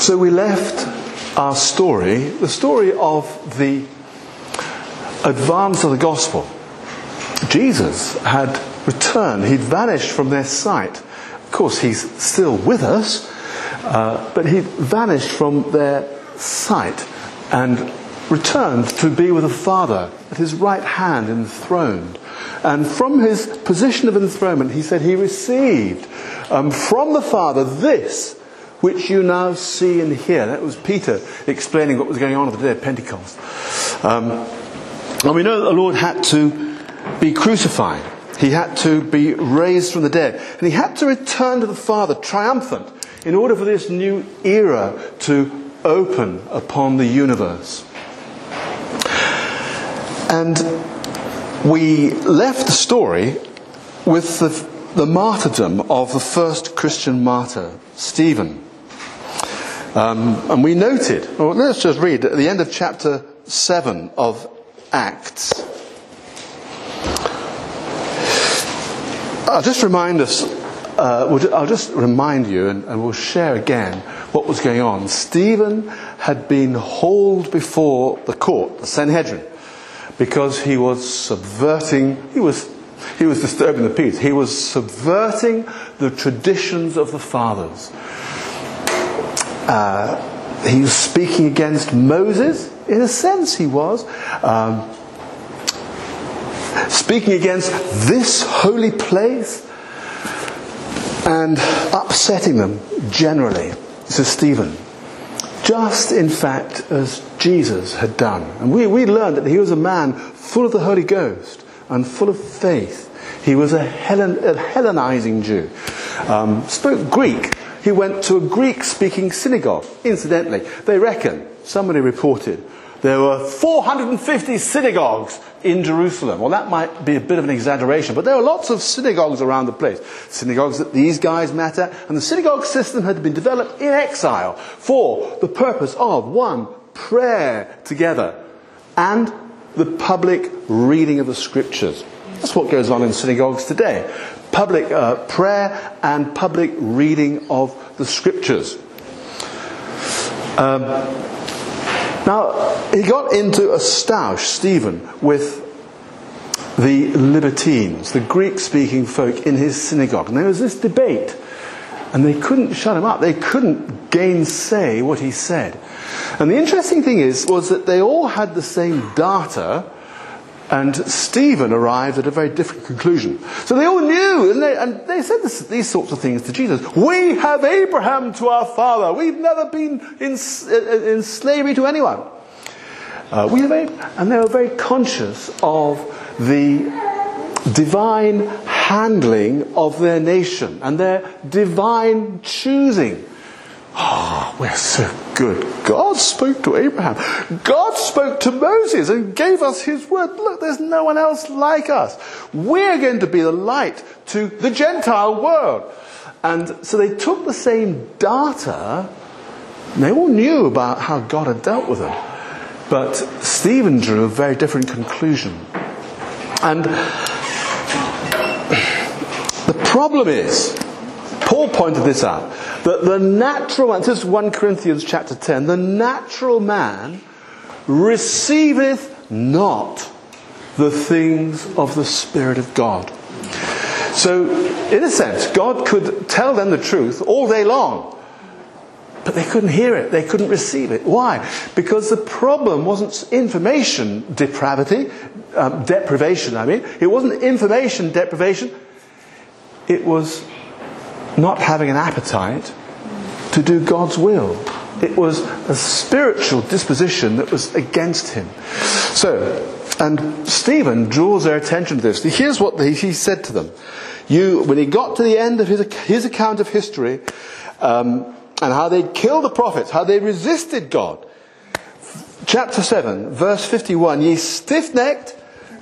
So we left our story, the story of the advance of the gospel. Jesus had returned, he'd vanished from their sight. Of course, he's still with us, uh, but he'd vanished from their sight and returned to be with the Father at his right hand enthroned. And from his position of enthronement, he said he received um, from the Father this which you now see and hear. That was Peter explaining what was going on at the day of Pentecost. Um, and we know that the Lord had to be crucified. He had to be raised from the dead. And he had to return to the Father triumphant in order for this new era to open upon the universe. And we left the story with the, the martyrdom of the first Christian martyr, Stephen. Um, and we noted, well, let's just read at the end of chapter 7 of Acts. I'll just remind us, uh, I'll just remind you, and, and we'll share again what was going on. Stephen had been hauled before the court, the Sanhedrin, because he was subverting, he was, he was disturbing the peace. He was subverting the traditions of the fathers. Uh, he was speaking against Moses, in a sense, he was. Um, speaking against this holy place and upsetting them generally. Is Stephen. Just in fact as Jesus had done. And we, we learned that he was a man full of the Holy Ghost and full of faith. He was a, Hellen, a Hellenizing Jew. Um, spoke Greek he went to a Greek speaking synagogue. Incidentally, they reckon, somebody reported, there were 450 synagogues in Jerusalem. Well, that might be a bit of an exaggeration, but there were lots of synagogues around the place. Synagogues that these guys at, and the synagogue system had been developed in exile for the purpose of one, prayer together, and the public reading of the scriptures. That's what goes on in synagogues today public uh, prayer and public reading of the scriptures. Um, now, he got into a stoush, Stephen, with the libertines, the Greek speaking folk in his synagogue. And there was this debate, and they couldn't shut him up. They couldn't gainsay what he said. And the interesting thing is, was that they all had the same data and Stephen arrived at a very different conclusion. So they all knew, and they, and they said this, these sorts of things to Jesus. We have Abraham to our father. We've never been in, in slavery to anyone. Uh, we have Abraham. And they were very conscious of the divine handling of their nation and their divine choosing. Oh, we're so good. God spoke to Abraham. God spoke to Moses and gave us his word. Look, there's no one else like us. We're going to be the light to the Gentile world. And so they took the same data. they all knew about how God had dealt with them. But Stephen drew a very different conclusion. And the problem is, Paul pointed this out that the natural man, this is 1 Corinthians chapter 10, the natural man receiveth not the things of the Spirit of God. So, in a sense, God could tell them the truth all day long, but they couldn't hear it, they couldn't receive it. Why? Because the problem wasn't information depravity, um, deprivation, I mean. It wasn't information deprivation, it was not having an appetite to do God's will. It was a spiritual disposition that was against him. So, and Stephen draws their attention to this. Here's what he said to them. You, when he got to the end of his, his account of history, um, and how they killed the prophets, how they resisted God. Chapter 7, verse 51 Ye stiff necked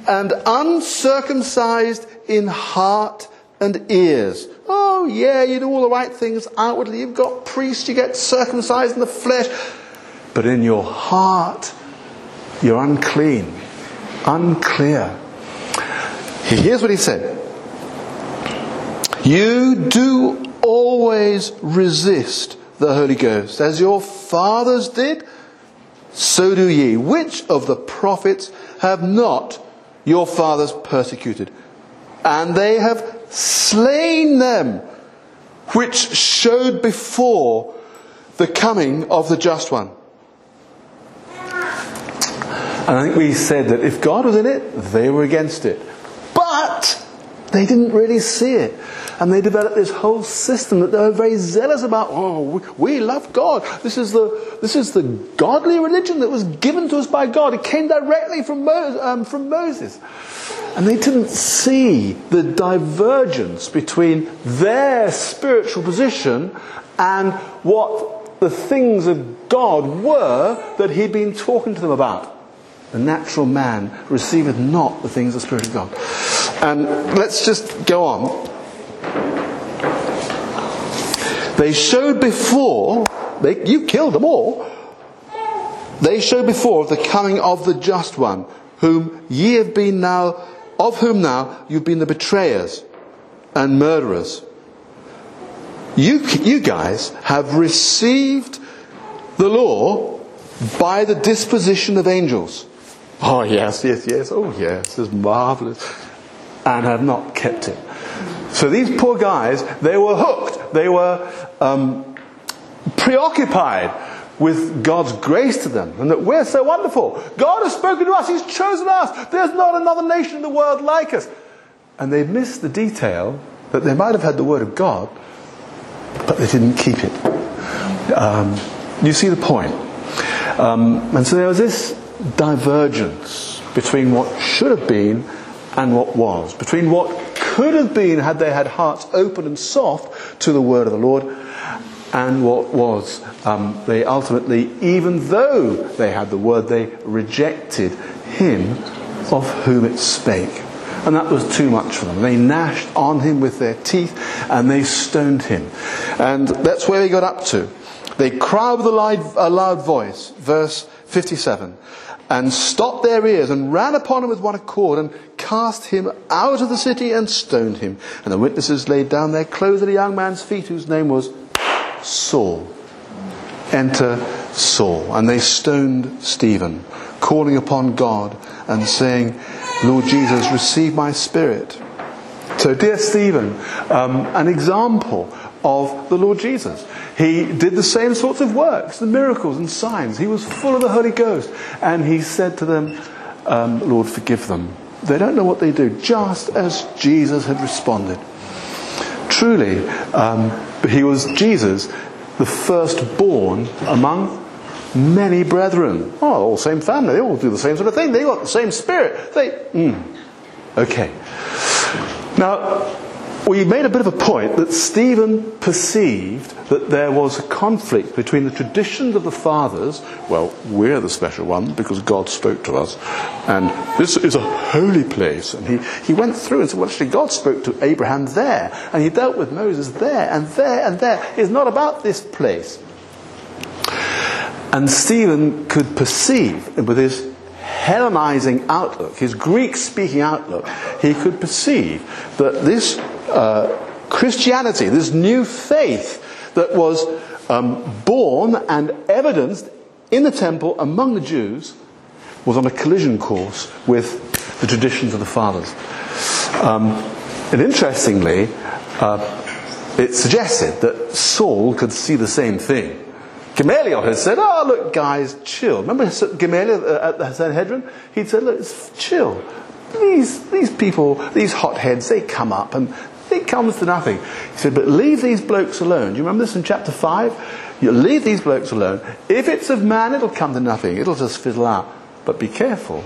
and uncircumcised in heart and ears. Oh, yeah, you do all the right things outwardly. You've got priests, you get circumcised in the flesh. But in your heart, you're unclean, unclear. Here's what he said You do always resist the Holy Ghost. As your fathers did, so do ye. Which of the prophets have not your fathers persecuted? And they have slain them, which showed before the coming of the just one. And I think we said that if God was in it, they were against it. But they didn't really see it. And they developed this whole system that they were very zealous about. Oh, we, love God. This is, the, this is the godly religion that was given to us by God. It came directly from, Mo- um, from Moses. And they didn't see the divergence between their spiritual position and what the things of God were that he'd been talking to them about. The natural man receiveth not the things of the Spirit of God. And let's just go on. They showed before, they, you killed them all. They showed before the coming of the just one, whom ye have been now, of whom now you've been the betrayers and murderers. You, you guys have received the law by the disposition of angels. Oh, yes, yes, yes. Oh, yes, it's marvelous. And have not kept it. So these poor guys, they were hooked. They were um, preoccupied with God's grace to them and that we're so wonderful. God has spoken to us. He's chosen us. There's not another nation in the world like us. And they missed the detail that they might have had the word of God, but they didn't keep it. Um, you see the point? Um, and so there was this divergence between what should have been and what was, between what could have been had they had hearts open and soft to the word of the Lord, and what was. Um, they ultimately, even though they had the word, they rejected him of whom it spake. And that was too much for them. They gnashed on him with their teeth and they stoned him. And that's where they got up to. They cried with a loud, a loud voice, verse 57 and stopped their ears and ran upon him with one accord and cast him out of the city and stoned him. And the witnesses laid down their clothes at a young man's feet whose name was Saul. Enter Saul. And they stoned Stephen, calling upon God and saying, Lord Jesus, receive my spirit. So, dear Stephen, um, an example of the Lord Jesus. He did the same sorts of works, the miracles and signs. He was full of the Holy Ghost. And he said to them, um, Lord, forgive them. They don't know what they do, just as Jesus had responded. Truly, um, he was Jesus, the firstborn among many brethren. Oh, all same family. They all do the same sort of thing. They got the same spirit. They, mm, okay. Now, we made a bit of a point that Stephen perceived that there was a conflict between the traditions of the fathers. Well, we're the special one because God spoke to us, and this is a holy place. And he, he went through and said, well, actually, God spoke to Abraham there, and he dealt with Moses there, and there, and there. It's not about this place. And Stephen could perceive with his Hellenizing outlook, his Greek speaking outlook, he could perceive that this uh, Christianity, this new faith that was um, born and evidenced in the temple among the Jews, was on a collision course with the traditions of the fathers. Um, and interestingly, uh, it suggested that Saul could see the same thing. Gamaliel had said, Oh, look, guys, chill. Remember Gamaliel uh, at the Sanhedrin? He'd said, Look, chill. These, these people, these hotheads, they come up and it comes to nothing. He said, but leave these blokes alone. Do you remember this in chapter 5? You leave these blokes alone. If it's of man, it'll come to nothing. It'll just fizzle out. But be careful.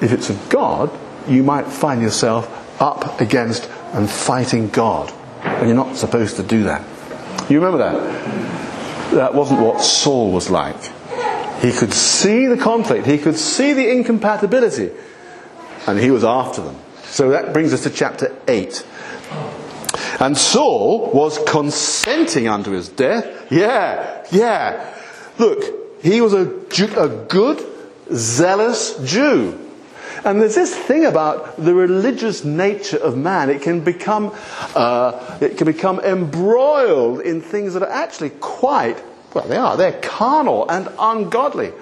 If it's of God, you might find yourself up against and fighting God. And you're not supposed to do that. You remember that? That wasn't what Saul was like. He could see the conflict, he could see the incompatibility, and he was after them. So that brings us to chapter 8. And Saul was consenting unto his death. Yeah, yeah. Look, he was a, a good, zealous Jew. And there's this thing about the religious nature of man. It can become, uh, it can become embroiled in things that are actually quite well, they are. They're carnal and ungodly.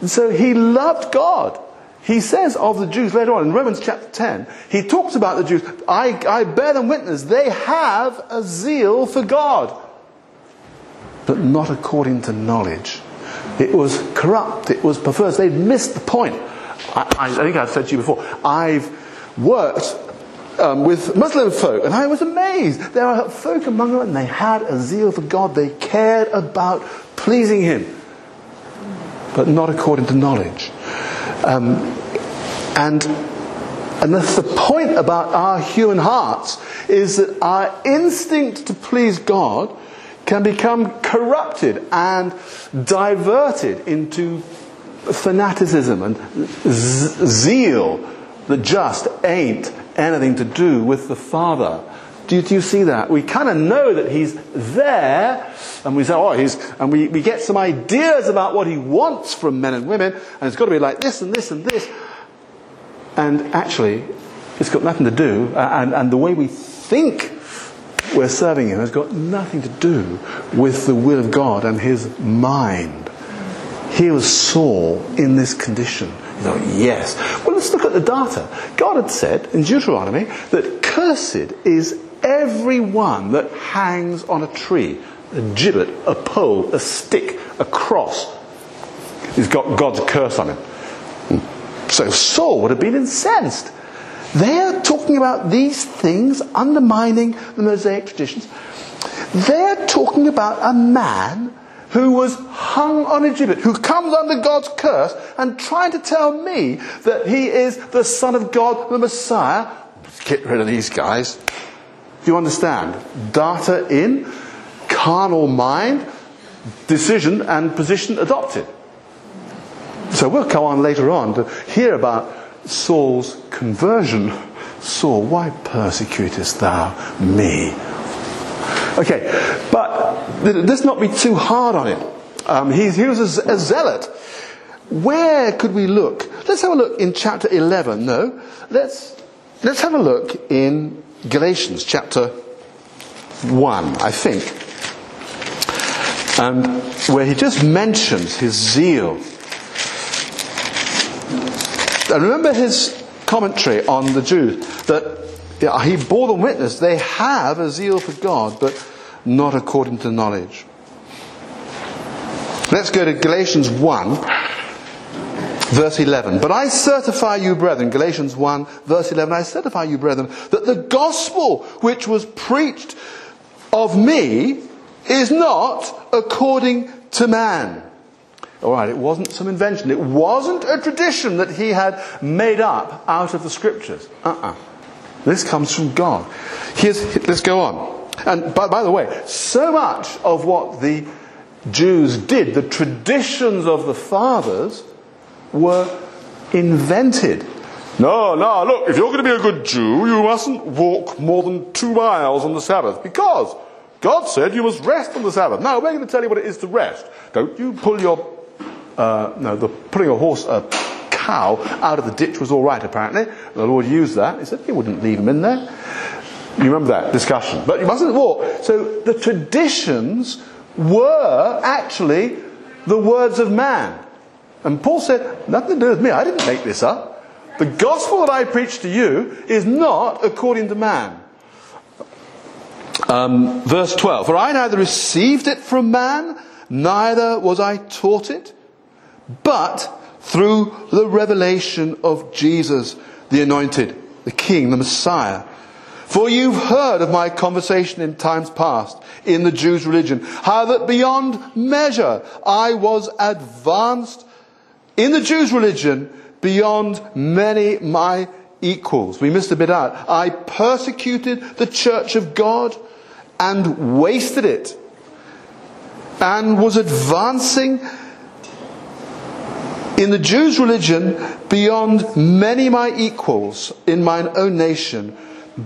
And so he loved God. He says of the Jews later on in Romans chapter 10, he talks about the Jews. I, I bear them witness. They have a zeal for God, but not according to knowledge. It was corrupt. It was perverse. They'd missed the point. I, I think I've said to you before. I've worked um, with Muslim folk, and I was amazed. There are folk among them, and they had a zeal for God. They cared about pleasing Him, but not according to knowledge. Um, and and that's the point about our human hearts is that our instinct to please God can become corrupted and diverted into fanaticism and z- zeal that just ain't anything to do with the Father. Do, do you see that? We kind of know that He's there, and we say, oh, He's, and we, we get some ideas about what He wants from men and women, and it's got to be like this and this and this. And actually, it's got nothing to do, uh, and, and the way we think we're serving Him has got nothing to do with the will of God and His mind. Here was Saul in this condition. Yes. Well, let's look at the data. God had said in Deuteronomy that cursed is everyone that hangs on a tree, a gibbet, a pole, a stick, a cross. He's got God's curse on him. So Saul would have been incensed. They're talking about these things undermining the Mosaic traditions. They're talking about a man who was hung on a gibbet, who comes under God's curse and trying to tell me that he is the Son of God, the Messiah. Get rid of these guys. You understand? Data in, carnal mind, decision and position adopted. So we'll go on later on to hear about Saul's conversion. Saul, why persecutest thou me? Okay, but let's not be too hard on him. Um, he, he was a, a zealot. Where could we look? Let's have a look in chapter 11. No, let's, let's have a look in Galatians chapter 1, I think, and where he just mentions his zeal and remember his commentary on the Jews that he bore them witness. They have a zeal for God, but not according to knowledge. Let's go to Galatians 1, verse 11. But I certify you, brethren, Galatians 1, verse 11, I certify you, brethren, that the gospel which was preached of me is not according to man. All right, it wasn't some invention. It wasn't a tradition that he had made up out of the scriptures. Uh-uh. This comes from God. Here's, let's go on. And by, by the way, so much of what the Jews did, the traditions of the fathers, were invented. No, no, look, if you're going to be a good Jew, you mustn't walk more than two miles on the Sabbath because God said you must rest on the Sabbath. Now, we're going to tell you what it is to rest. Don't you pull your uh, no, the putting a horse, a cow out of the ditch was all right, apparently. The Lord used that. He said he wouldn't leave him in there. You remember that discussion. But you mustn't walk. So the traditions were actually the words of man. And Paul said, nothing to do with me. I didn't make this up. The gospel that I preach to you is not according to man. Um, verse 12 For I neither received it from man, neither was I taught it, but through the revelation of Jesus, the anointed, the King, the Messiah. For you've heard of my conversation in times past in the Jews' religion, how that beyond measure I was advanced in the Jews' religion beyond many my equals. We missed a bit out. I persecuted the church of God and wasted it and was advancing in the Jews' religion beyond many my equals in mine own nation,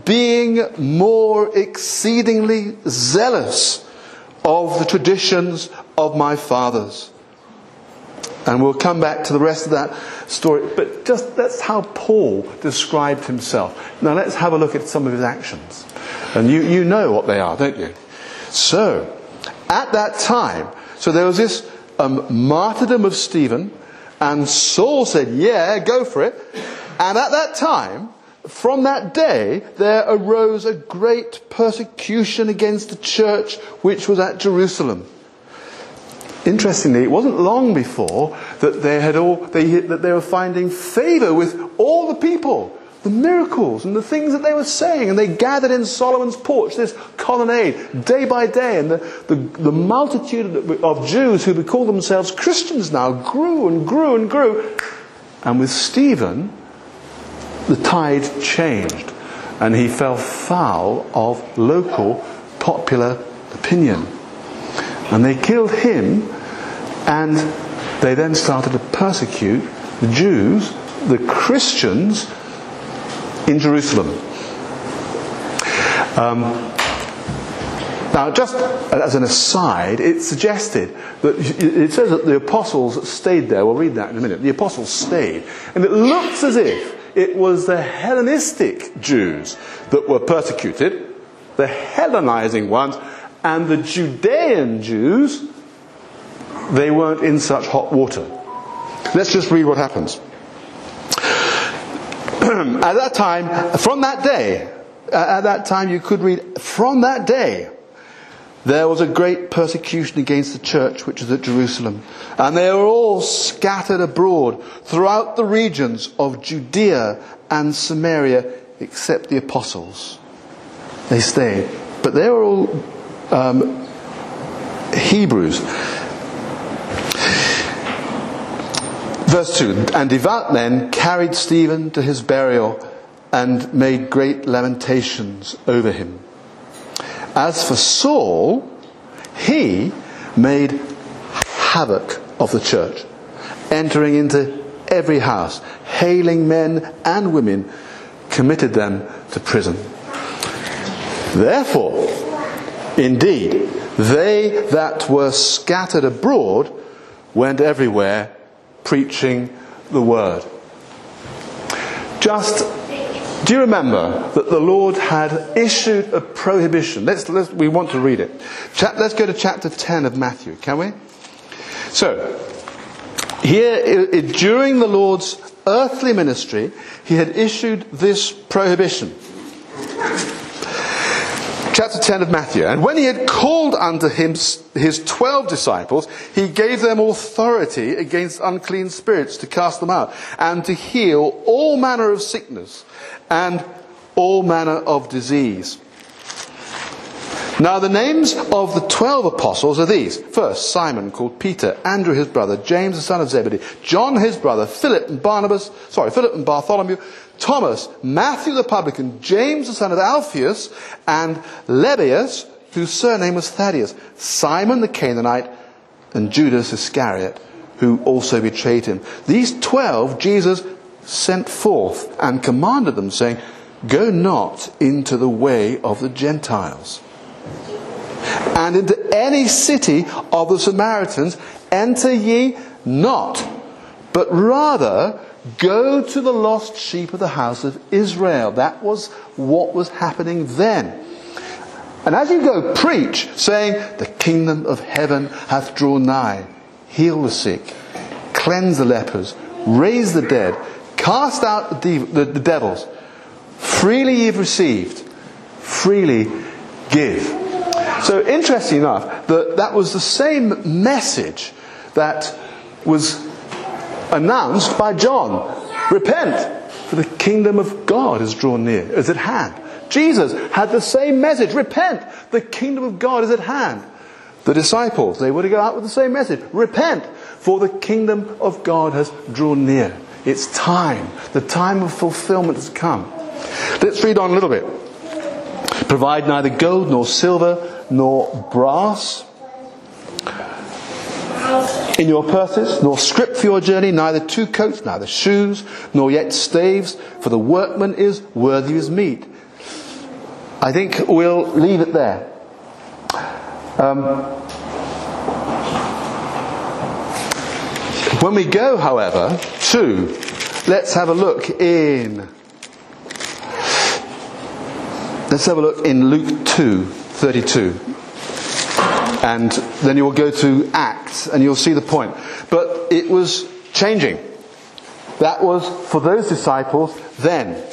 being more exceedingly zealous of the traditions of my fathers. And we'll come back to the rest of that story. But just that's how Paul described himself. Now let's have a look at some of his actions. And you, you know what they are, don't you? So, at that time, So there was this um, martyrdom of Stephen, and Saul said, Yeah, go for it. And at that time, from that day, there arose a great persecution against the church which was at Jerusalem. Interestingly, it wasn't long before that they had all they, that they were finding favor with all the people, the miracles and the things that they were saying, and they gathered in Solomon's porch, this colonnade, day by day, and the, the, the multitude of Jews who call themselves Christians now grew and grew and grew, and with Stephen, the tide changed, and he fell foul of local popular opinion. And they killed him, and they then started to persecute the Jews, the Christians in Jerusalem. Um, now, just as an aside, it suggested that it says that the apostles stayed there. We'll read that in a minute. The apostles stayed. And it looks as if it was the Hellenistic Jews that were persecuted, the Hellenizing ones, and the Judean Jews, they weren't in such hot water. Let's just read what happens. at that time, from that day, at that time you could read, from that day, there was a great persecution against the church which was at Jerusalem, and they were all scattered abroad throughout the regions of Judea and Samaria, except the apostles. They stayed. But they were all um, Hebrews. Verse 2 And devout men carried Stephen to his burial and made great lamentations over him. As for Saul, he made havoc of the church, entering into every house, hailing men and women, committed them to prison. Therefore, indeed, they that were scattered abroad went everywhere preaching the word. Just do you remember that the Lord had issued a prohibition? Let's, let's, we want to read it. let's go to chapter 10 of Matthew, can we? So, here, it, it, during the Lord's earthly ministry, he had issued this prohibition. Chapter 10 of Matthew. And when he had called unto him his twelve disciples, he gave them authority against unclean spirits to cast them out and to heal all manner of sickness and all manner of disease. Now, the names of the twelve apostles are these. First, Simon, called Peter, Andrew his brother, James the son of Zebedee, John his brother, Philip and Barnabas, sorry, Philip and Bartholomew, Thomas, Matthew the publican, James the son of Alphaeus, and Lebbaeus, whose surname was Thaddeus, Simon the Canaanite, and Judas Iscariot, who also betrayed him. These twelve Jesus sent forth and commanded them, saying, Go not into the way of the Gentiles, and into any city of the Samaritans enter ye not, but rather go to the lost sheep of the house of Israel. That was what was happening then. And as you go, preach, saying, The kingdom of heaven hath drawn nigh. Heal the sick, cleanse the lepers, raise the dead, Cast out the, the, the devils. Freely you've received, freely give. So, interesting enough, that, that was the same message that was announced by John. Repent, for the kingdom of God is drawn near, is at hand. Jesus had the same message. Repent, the kingdom of God is at hand. The disciples, they were to go out with the same message. Repent, for the kingdom of God has drawn near. It's time. The time of fulfillment has come. Let's read on a little bit. Provide neither gold nor silver nor brass in your purses, nor scrip for your journey, neither two coats, neither shoes, nor yet staves, for the workman is worthy of his meat. I think we'll leave it there. Um, when we go, however, to, Let's have a look in. Let's have a look in Luke 2 32. And then you will go to Acts and you'll see the point. But it was changing. That was for those disciples then.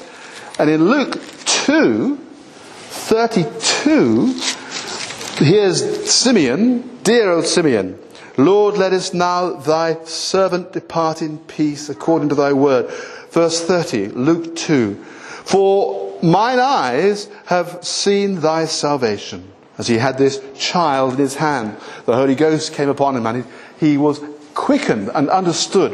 And in Luke 2, 32, here's Simeon, dear old Simeon. Lord, let us now thy servant depart in peace according to thy word. Verse 30, Luke 2. For mine eyes have seen thy salvation. As he had this child in his hand, the Holy Ghost came upon him and he was quickened and understood.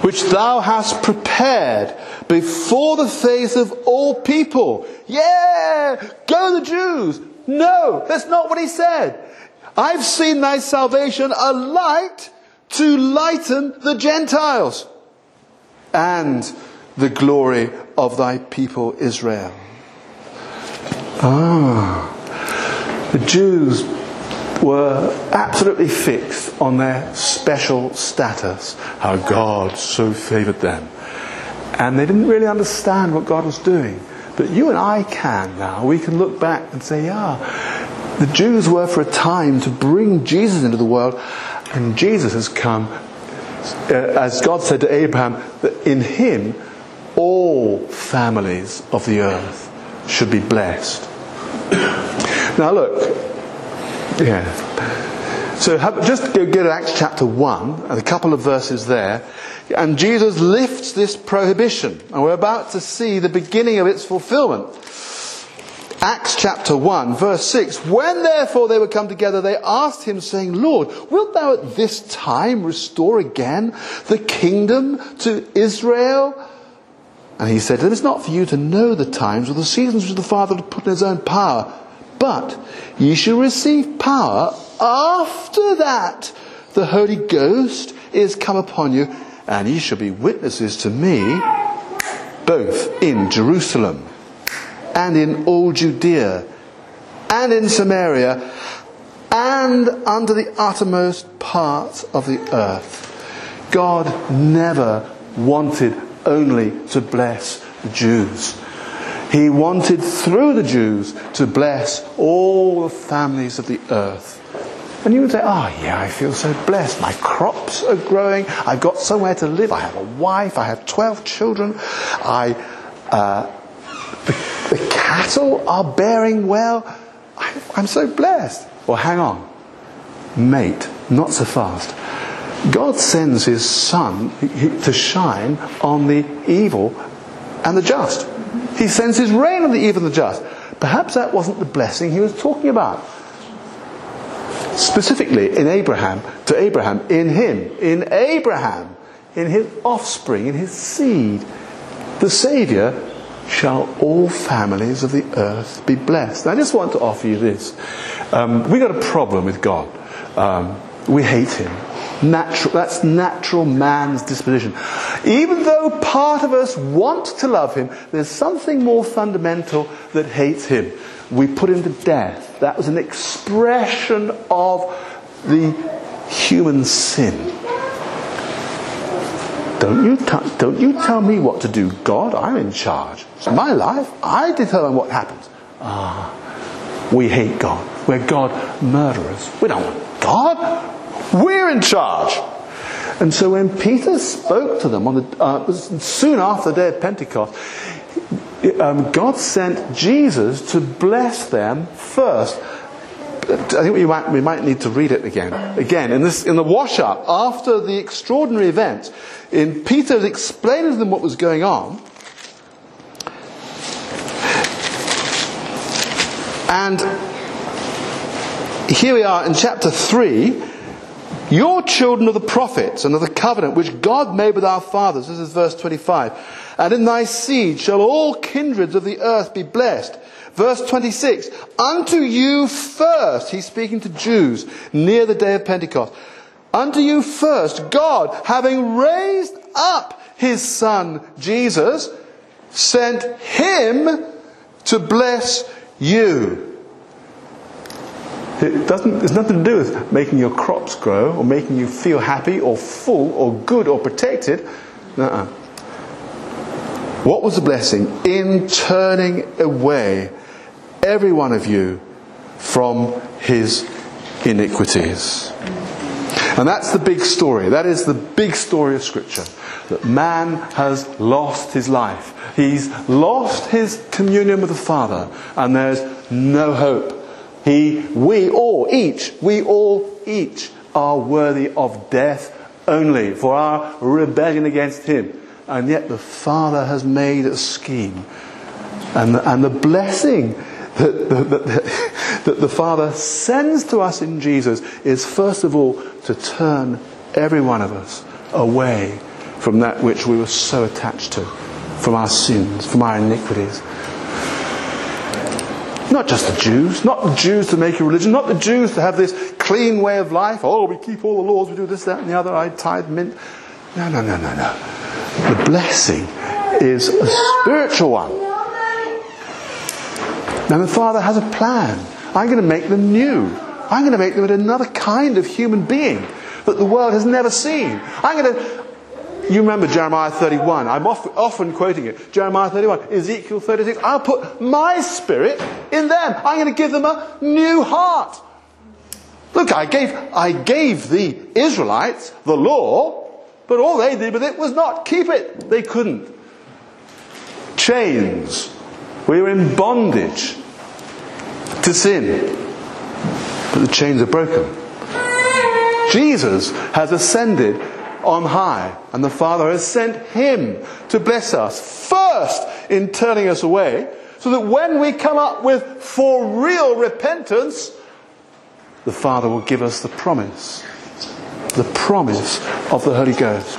Which thou hast prepared before the face of all people. Yeah! Go the Jews! No, that's not what he said. I've seen thy salvation a light to lighten the Gentiles and the glory of thy people Israel. Ah, the Jews were absolutely fixed on their special status, how God so favored them. And they didn't really understand what God was doing. But you and I can now. We can look back and say, yeah, the Jews were for a time to bring Jesus into the world, and Jesus has come, uh, as God said to Abraham, that in him all families of the earth should be blessed. Now, look, yeah. So have, just go, to Acts chapter 1, and a couple of verses there. And Jesus lifts this prohibition, and we're about to see the beginning of its fulfillment. Acts chapter 1, verse 6. When therefore they were come together, they asked him, saying, Lord, wilt thou at this time restore again the kingdom to Israel? And he said, to them, It is not for you to know the times or the seasons which the Father hath put in his own power, but ye shall receive power after that the Holy Ghost is come upon you, and ye shall be witnesses to me both in Jerusalem and in all Judea and in Samaria and under the uttermost parts of the earth. God never wanted only to bless the Jews. He wanted through the Jews to bless all the families of the earth. And you would say, oh yeah, I feel so blessed. My crops are growing. I've got somewhere to live. I have a wife. I have 12 children. I, uh, the, the cattle are bearing well. I, I'm so blessed. Well, hang on. Mate, not so fast. God sends his sun to shine on the evil and the just. He sends his rain on the evil and the just. Perhaps that wasn't the blessing he was talking about. Specifically in Abraham, to Abraham, in him, in Abraham, in his offspring, in his seed, the Saviour shall all families of the earth be blessed. And I just want to offer you this. Um, we got a problem with God. Um, we hate him. Natural, that's natural man's disposition. Even though part of us want to love him, there's something more fundamental that hates him. We put him to death. That was an expression of the human sin. Don't you, t- don't you tell me what to do, God. I'm in charge. It's my life. I determine what happens. Ah, we hate God. We're God murderers. We don't want God. We're in charge. And so when Peter spoke to them on the, uh, soon after the day of Pentecost, um, God sent Jesus to bless them first. I think we might, we might need to read it again. Again, in, this, in the wash up, after the extraordinary event, in Peter explaining to them what was going on, and here we are in chapter 3 you're children of the prophets and of the covenant which God made with our fathers. This is verse 25. And in thy seed shall all kindreds of the earth be blessed. Verse 26. Unto you first, he's speaking to Jews near the day of Pentecost. Unto you first, God, having raised up his son Jesus, sent him to bless you. It doesn't, it's nothing to do with making your crops grow or making you feel happy or full or good or protected. What was the blessing? In turning away every one of you from his iniquities. And that's the big story. That is the big story of Scripture. That man has lost his life. He's lost his communion with the Father, and there's no hope. He, we all, each, we all, each are worthy of death only for our rebellion against him. And yet the Father has made a scheme. And the, and the blessing that, that, that, that the Father sends to us in Jesus is first of all to turn every one of us away from that which we were so attached to, from our sins, from our iniquities. Not just the Jews, not the Jews to make a religion, not the Jews to have this clean way of life. Oh, we keep all the laws, we do this, that, and the other. I tithe, mint. No, no, no, no, no. The blessing is a spiritual one. Now the Father has a plan. I'm going to make them new. I'm going to make them another kind of human being that the world has never seen. I'm going to you remember Jeremiah 31. I'm often quoting it. Jeremiah 31, Ezekiel 36. I'll put my spirit in them. I'm going to give them a new heart. Look, I gave, I gave the Israelites the law, but all they did with it was not keep it. They couldn't. Chains. We were in bondage to sin. But the chains are broken. Jesus has ascended on high. And the Father has sent Him to bless us, first in turning us away, so that when we come up with for real repentance, the Father will give us the promise. The promise of the Holy Ghost.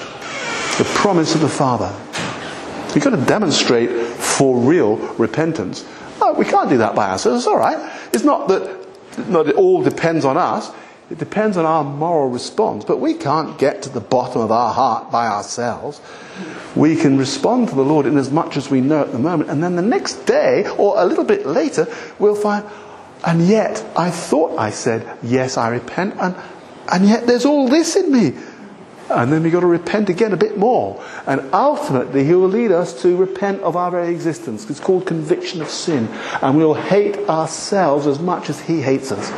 The promise of the Father. We've got to demonstrate for real repentance. Oh, we can't do that by ourselves. It's all right. It's not that not it all depends on us. It depends on our moral response, but we can't get to the bottom of our heart by ourselves. We can respond to the Lord in as much as we know at the moment, and then the next day, or a little bit later, we'll find, and yet I thought I said, Yes, I repent, and, and yet there's all this in me. And then we've got to repent again a bit more. And ultimately, He will lead us to repent of our very existence. It's called conviction of sin. And we'll hate ourselves as much as He hates us.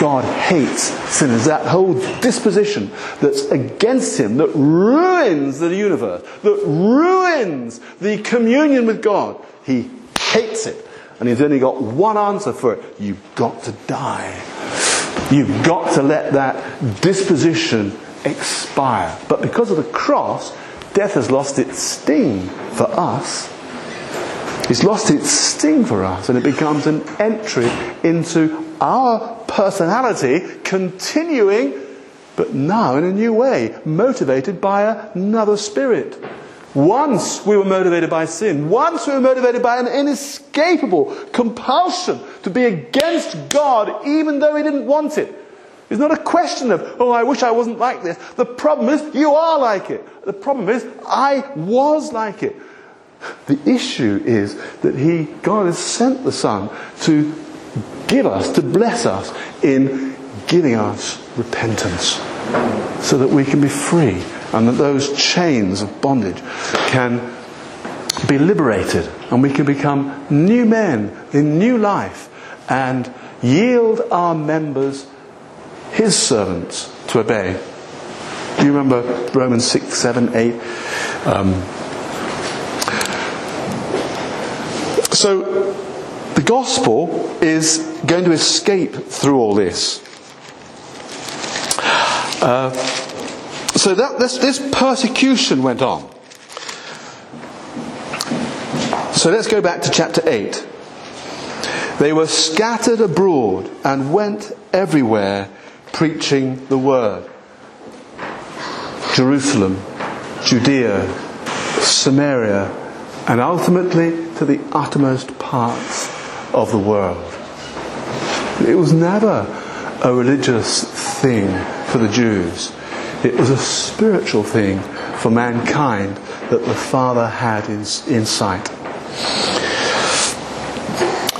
God hates sinners. That whole disposition that's against Him, that ruins the universe, that ruins the communion with God, He hates it. And He's only got one answer for it. You've got to die. You've got to let that disposition expire. But because of the cross, death has lost its sting for us. It's lost its sting for us, and it becomes an entry into our personality continuing, but now in a new way, motivated by another spirit. Once we were motivated by sin. Once we were motivated by an inescapable compulsion to be against God even though He didn't want it. It's not a question of, oh, I wish I wasn't like this. The problem is, you are like it. The problem is, I was like it. The issue is that He, God has sent the Son to give us, to bless us in giving us repentance so that we can be free and that those chains of bondage can be liberated and we can become new men in new life and yield our members, his servants, to obey. Do you remember Romans 6, 7, 8? Um, so the gospel is going to escape through all this. Uh, so that, this, this persecution went on. So let's go back to chapter 8. They were scattered abroad and went everywhere preaching the word. Jerusalem, Judea, Samaria, and ultimately to the uttermost parts of the world. It was never a religious thing for the Jews. It was a spiritual thing for mankind that the Father had in, in sight.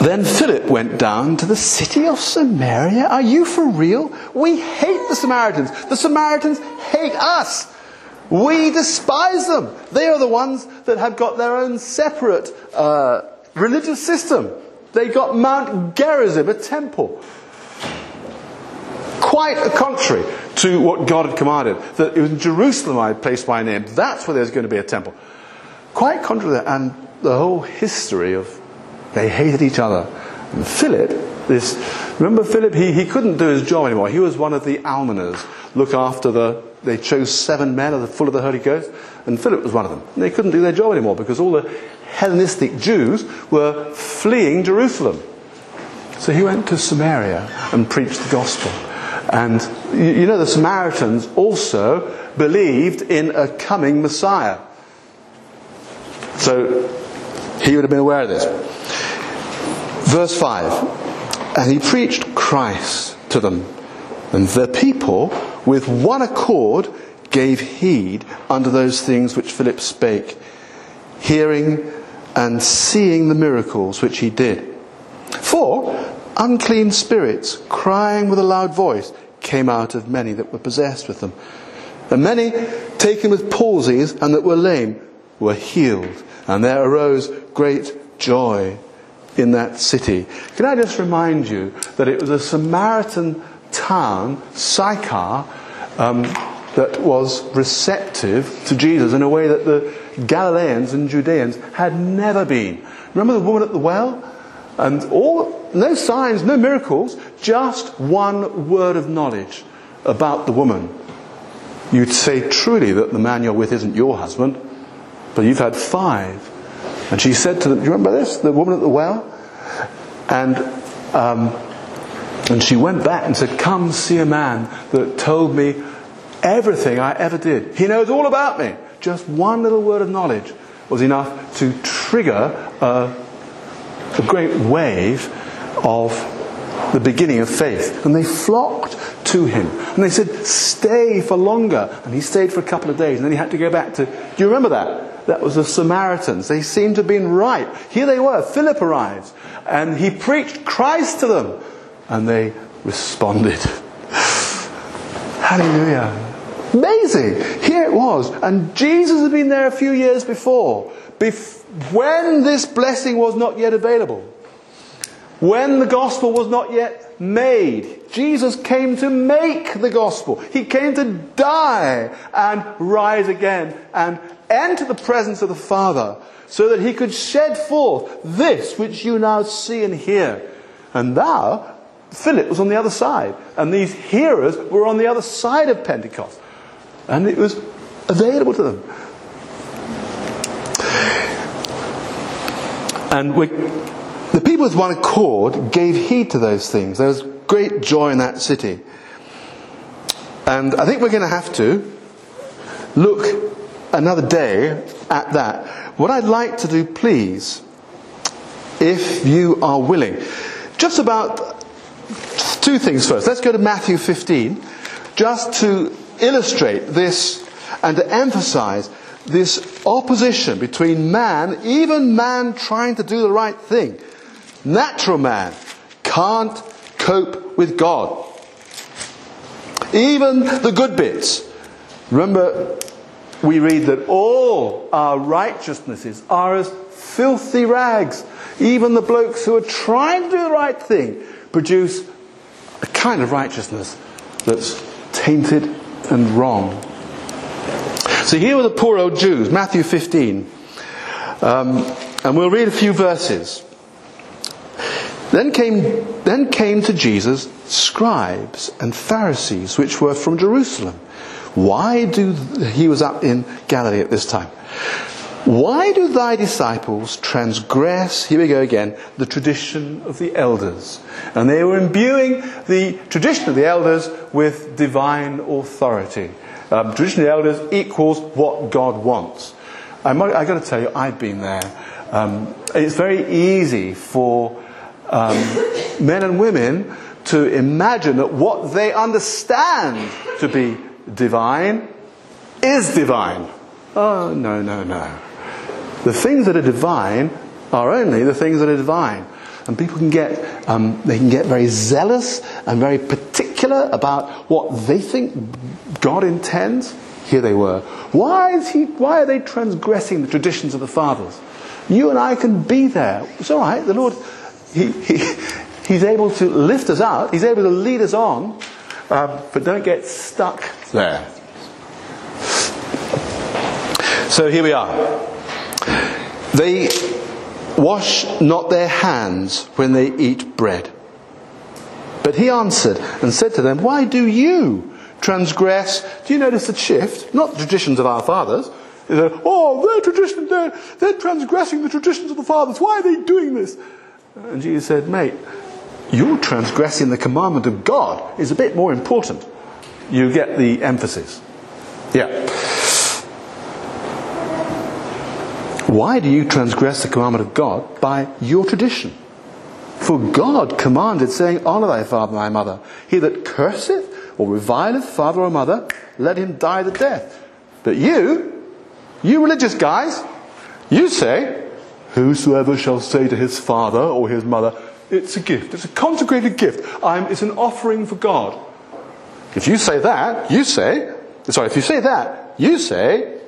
Then Philip went down to the city of Samaria. Are you for real? We hate the Samaritans. The Samaritans hate us. We despise them. They are the ones that have got their own separate uh, religious system. They got Mount Gerizim, a temple. Quite a contrary to what God had commanded. That it was in Jerusalem I had placed my name. That's where there's going to be a temple. Quite contrary to that. And the whole history of they hated each other. And Philip, this remember Philip, he, he couldn't do his job anymore. He was one of the almoners, look after the they chose seven men of the full of the Holy Ghost, and Philip was one of them. And they couldn't do their job anymore because all the Hellenistic Jews were fleeing Jerusalem. So he went to Samaria and preached the gospel. And you know, the Samaritans also believed in a coming Messiah. So he would have been aware of this. Verse 5 And he preached Christ to them, and the people, with one accord, gave heed unto those things which Philip spake, hearing and seeing the miracles which he did. For unclean spirits, crying with a loud voice, came out of many that were possessed with them. And many, taken with palsies and that were lame, were healed. And there arose great joy in that city. Can I just remind you that it was a Samaritan town, Sychar, um, that was receptive to Jesus in a way that the Galileans and Judeans had never been. Remember the woman at the well? And all, no signs, no miracles, just one word of knowledge about the woman. You'd say truly that the man you're with isn't your husband, but you've had five. And she said to them, Do you remember this? The woman at the well? And, um, and she went back and said, Come see a man that told me everything I ever did. He knows all about me. Just one little word of knowledge was enough to trigger a, a great wave of the beginning of faith. And they flocked to him. And they said, Stay for longer. And he stayed for a couple of days. And then he had to go back to. Do you remember that? That was the Samaritans. They seemed to have been right. Here they were. Philip arrives. And he preached Christ to them. And they responded. Hallelujah. Amazing. Here it was. And Jesus had been there a few years before. Bef- when this blessing was not yet available. When the gospel was not yet made. Jesus came to make the gospel. He came to die and rise again and enter the presence of the Father so that he could shed forth this which you now see and hear. And thou, Philip was on the other side. And these hearers were on the other side of Pentecost. And it was available to them. And the people with one accord gave heed to those things. There was great joy in that city. And I think we're going to have to look another day at that. What I'd like to do, please, if you are willing, just about two things first. Let's go to Matthew 15, just to illustrate this and to emphasize this opposition between man, even man trying to do the right thing. Natural man can't cope with God. Even the good bits. Remember, we read that all our righteousnesses are as filthy rags. Even the blokes who are trying to do the right thing produce a kind of righteousness that's tainted and wrong. So here were the poor old Jews, Matthew 15. Um, and we'll read a few verses. Then came, then came to Jesus scribes and Pharisees, which were from Jerusalem. Why do, he was up in Galilee at this time. Why do thy disciples transgress, here we go again, the tradition of the elders? And they were imbuing the tradition of the elders with divine authority. Um, tradition of the elders equals what God wants. i have got to tell you, I've been there. Um, it's very easy for um, men and women to imagine that what they understand to be divine is divine. Oh, no, no, no. The things that are divine are only the things that are divine. And people can get, um, they can get very zealous and very particular about what they think God intends. Here they were. Why, is he, why are they transgressing the traditions of the fathers? You and I can be there. It's all right. The Lord he, he, he's able to lift us out, he's able to lead us on, um, but don't get stuck there. So here we are. They wash not their hands when they eat bread. But he answered and said to them, Why do you transgress? Do you notice the shift? Not the traditions of our fathers. oh, their tradition, they're, they're transgressing the traditions of the fathers. Why are they doing this? And Jesus said, Mate, you're transgressing the commandment of God is a bit more important. You get the emphasis. Yeah. Why do you transgress the commandment of God by your tradition? For God commanded, saying, Honour thy father and thy mother. He that curseth or revileth father or mother, let him die the death. But you, you religious guys, you say, Whosoever shall say to his father or his mother, It's a gift, it's a consecrated gift, I'm, it's an offering for God. If you say that, you say, sorry, if you say that, you say,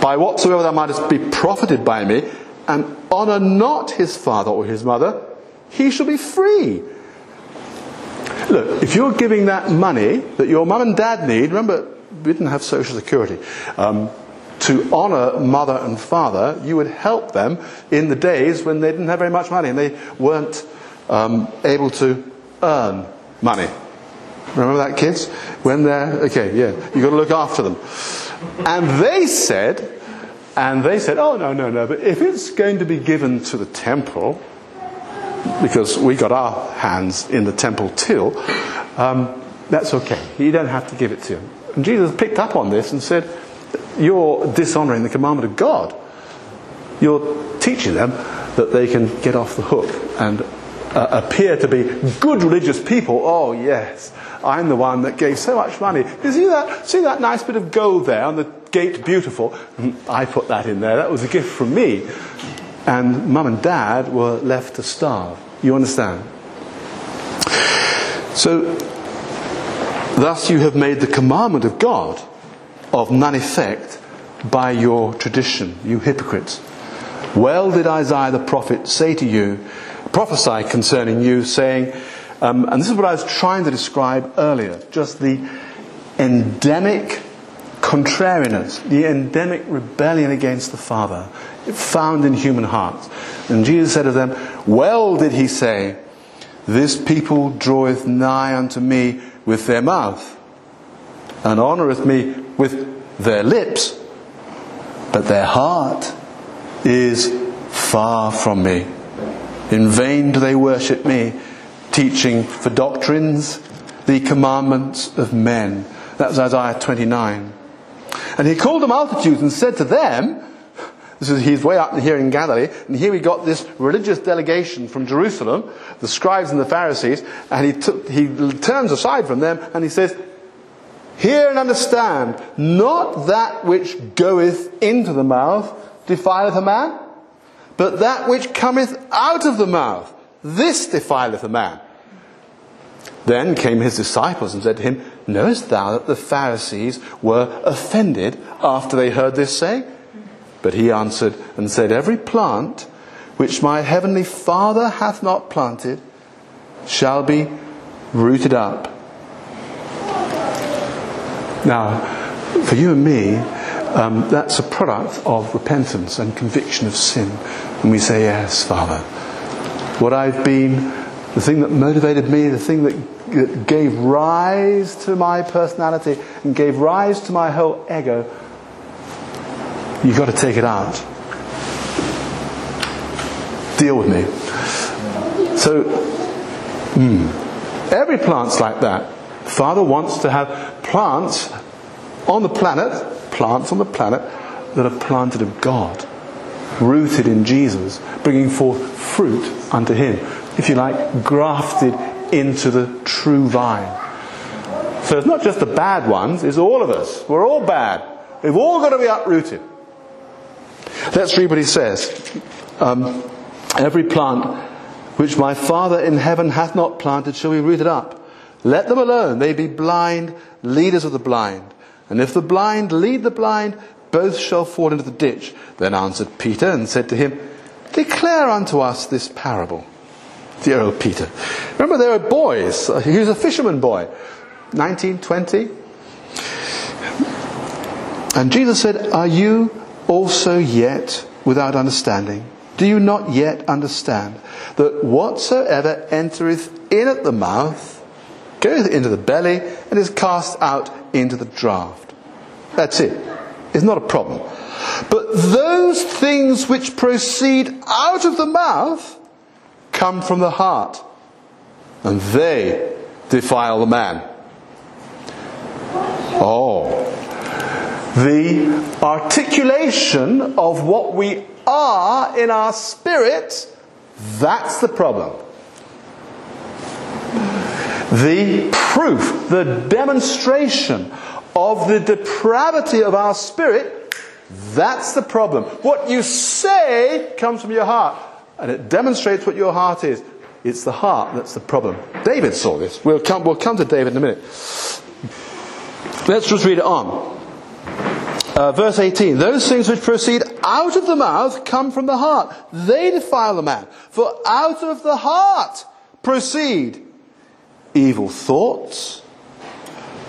By whatsoever thou mightest be profited by me, and honour not his father or his mother, he shall be free. Look, if you're giving that money that your mum and dad need, remember, we didn't have social security, um, to honour mother and father, you would help them in the days when they didn't have very much money and they weren't um, able to earn money. Remember that, kids? When they're, okay, yeah, you've got to look after them. And they said, and they said, oh, no, no, no, but if it's going to be given to the temple, because we got our hands in the temple till, um, that's okay. You don't have to give it to him. And Jesus picked up on this and said, You're dishonoring the commandment of God. You're teaching them that they can get off the hook and uh, appear to be good religious people. Oh, yes, I'm the one that gave so much money. You see that, see that nice bit of gold there on the gate beautiful. I put that in there. That was a gift from me. And mum and dad were left to starve. You understand? So, thus you have made the commandment of God of none effect by your tradition, you hypocrites. Well did Isaiah the prophet say to you, prophesy concerning you, saying, um, and this is what I was trying to describe earlier, just the endemic contrariness, the endemic rebellion against the Father, found in human hearts. And Jesus said to them, Well did he say, This people draweth nigh unto me with their mouth, and honoureth me with their lips, but their heart is far from me. In vain do they worship me, teaching for doctrines the commandments of men. That's Isaiah 29. And he called the multitudes and said to them, this is, he's way up here in Galilee, and here we got this religious delegation from Jerusalem, the scribes and the Pharisees, and he, took, he turns aside from them and he says, Hear and understand, not that which goeth into the mouth defileth a man, but that which cometh out of the mouth, this defileth a man. Then came his disciples and said to him, Knowest thou that the Pharisees were offended after they heard this saying? But he answered and said, Every plant which my heavenly Father hath not planted shall be rooted up. Now, for you and me, um, that's a product of repentance and conviction of sin. And we say, Yes, Father. What I've been the thing that motivated me, the thing that, that gave rise to my personality and gave rise to my whole ego, you've got to take it out. Deal with me. So, mm, every plant's like that. Father wants to have plants on the planet, plants on the planet that are planted of God, rooted in Jesus, bringing forth fruit unto Him if you like, grafted into the true vine. So it's not just the bad ones, it's all of us. We're all bad. We've all got to be uprooted. Let's read what he says. Um, Every plant which my Father in heaven hath not planted shall be rooted up. Let them alone. They be blind, leaders of the blind. And if the blind lead the blind, both shall fall into the ditch. Then answered Peter and said to him, declare unto us this parable. Dear old Peter. Remember, there were boys. He was a fisherman boy, 19, 20. And Jesus said, Are you also yet without understanding? Do you not yet understand that whatsoever entereth in at the mouth goeth into the belly and is cast out into the draught? That's it. It's not a problem. But those things which proceed out of the mouth come from the heart, and they defile the man. Oh, the articulation of what we are in our spirit, that's the problem. The proof, the demonstration of the depravity of our spirit, that's the problem. What you say comes from your heart, and it demonstrates what your heart is. It's the heart that's the problem. David saw this. We'll come, we'll come to David in a minute. Let's just read it on. Uh, verse 18 Those things which proceed out of the mouth come from the heart. They defile the man. For out of the heart proceed evil thoughts,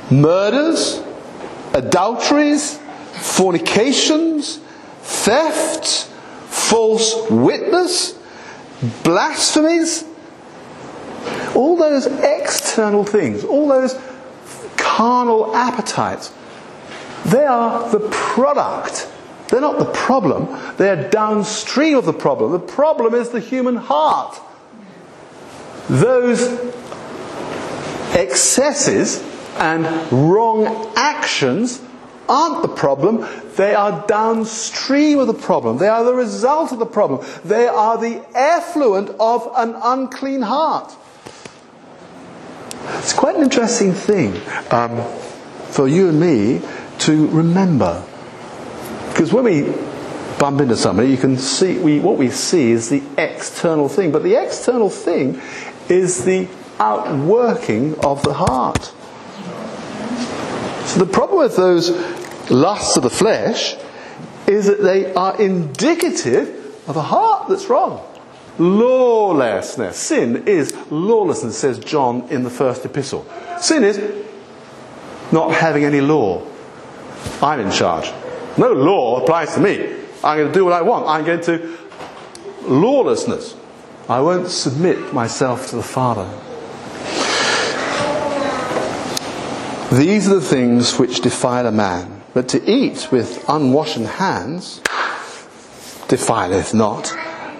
murders, adulteries, fornications, thefts, false witness, blasphemies. All those external things, all those carnal appetites they are the product. They're not the problem. They're downstream of the problem. The problem is the human heart. Those excesses and wrong actions aren't the problem. They are downstream of the problem. They are the result of the problem. They are the effluent of an unclean heart. It's quite an interesting thing um, for you and me to remember. Because when we bump into somebody, you can see, we, what we see is the external thing. But the external thing is the outworking of the heart. So the problem with those lusts of the flesh is that they are indicative of a heart that's wrong. Lawlessness. Sin is lawlessness, says John in the first epistle. Sin is not having any law. I'm in charge. No law applies to me. I'm going to do what I want. I'm going to lawlessness. I won't submit myself to the Father. These are the things which defile a man, but to eat with unwashen hands defileth not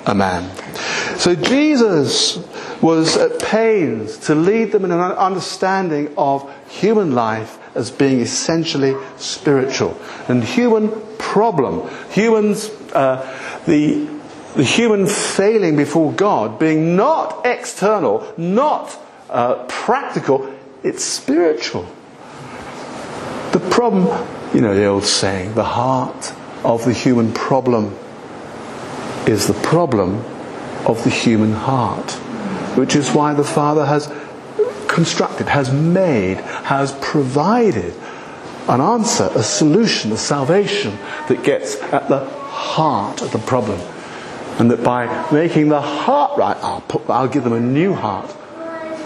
a man. So Jesus was at pains to lead them in an understanding of human life as being essentially spiritual. And human problem, humans, uh, the, the human failing before God being not external, not uh, practical, it's spiritual. The problem, you know the old saying, the heart of the human problem is the problem of the human heart, which is why the Father has constructed, has made, has provided an answer, a solution, a salvation that gets at the heart of the problem. And that by making the heart right, I'll, put, I'll give them a new heart.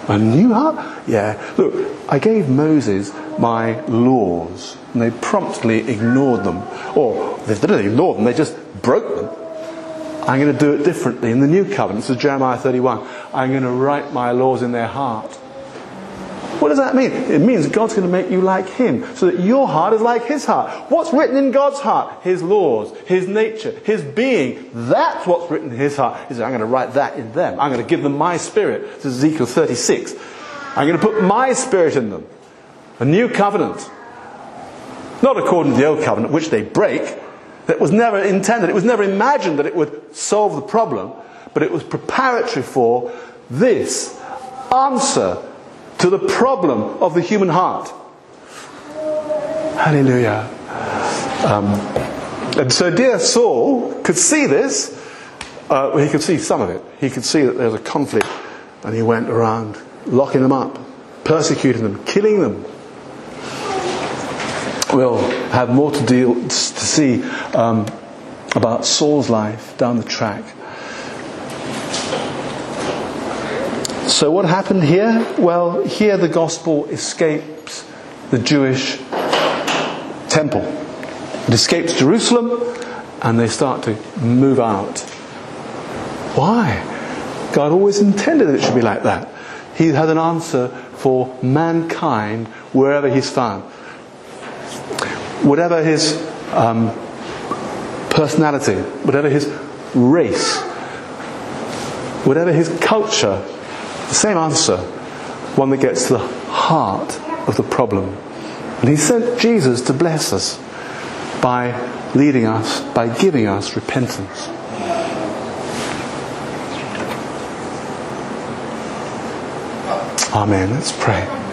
A new heart? Yeah. Look, I gave Moses my laws, and they promptly ignored them. Or they didn't ignore them, they just broke them. I'm going to do it differently in the new covenant. So Jeremiah 31. I'm going to write my laws in their heart. What does that mean? It means God's going to make you like Him so that your heart is like His heart. What's written in God's heart? His laws, His nature, His being. That's what's written in His heart. He says, I'm going to write that in them. I'm going to give them my spirit. This is Ezekiel 36. I'm going to put my spirit in them. A new covenant. Not according to the old covenant, which they break. That was never intended. It was never imagined that it would solve the problem, but it was preparatory for this answer to the problem of the human heart. Hallelujah. Um, and so, dear Saul could see this. Uh, he could see some of it. He could see that there was a conflict, and he went around locking them up, persecuting them, killing them. We'll have more to deal to see um, about Saul's life down the track. So what happened here? Well, here the gospel escapes the Jewish temple. It escapes Jerusalem and they start to move out. Why? God always intended it should be like that. He had an answer for mankind wherever he's found. Whatever his um, personality, whatever his race, whatever his culture, the same answer, one that gets to the heart of the problem. And he sent Jesus to bless us by leading us, by giving us repentance. Amen. Let's pray.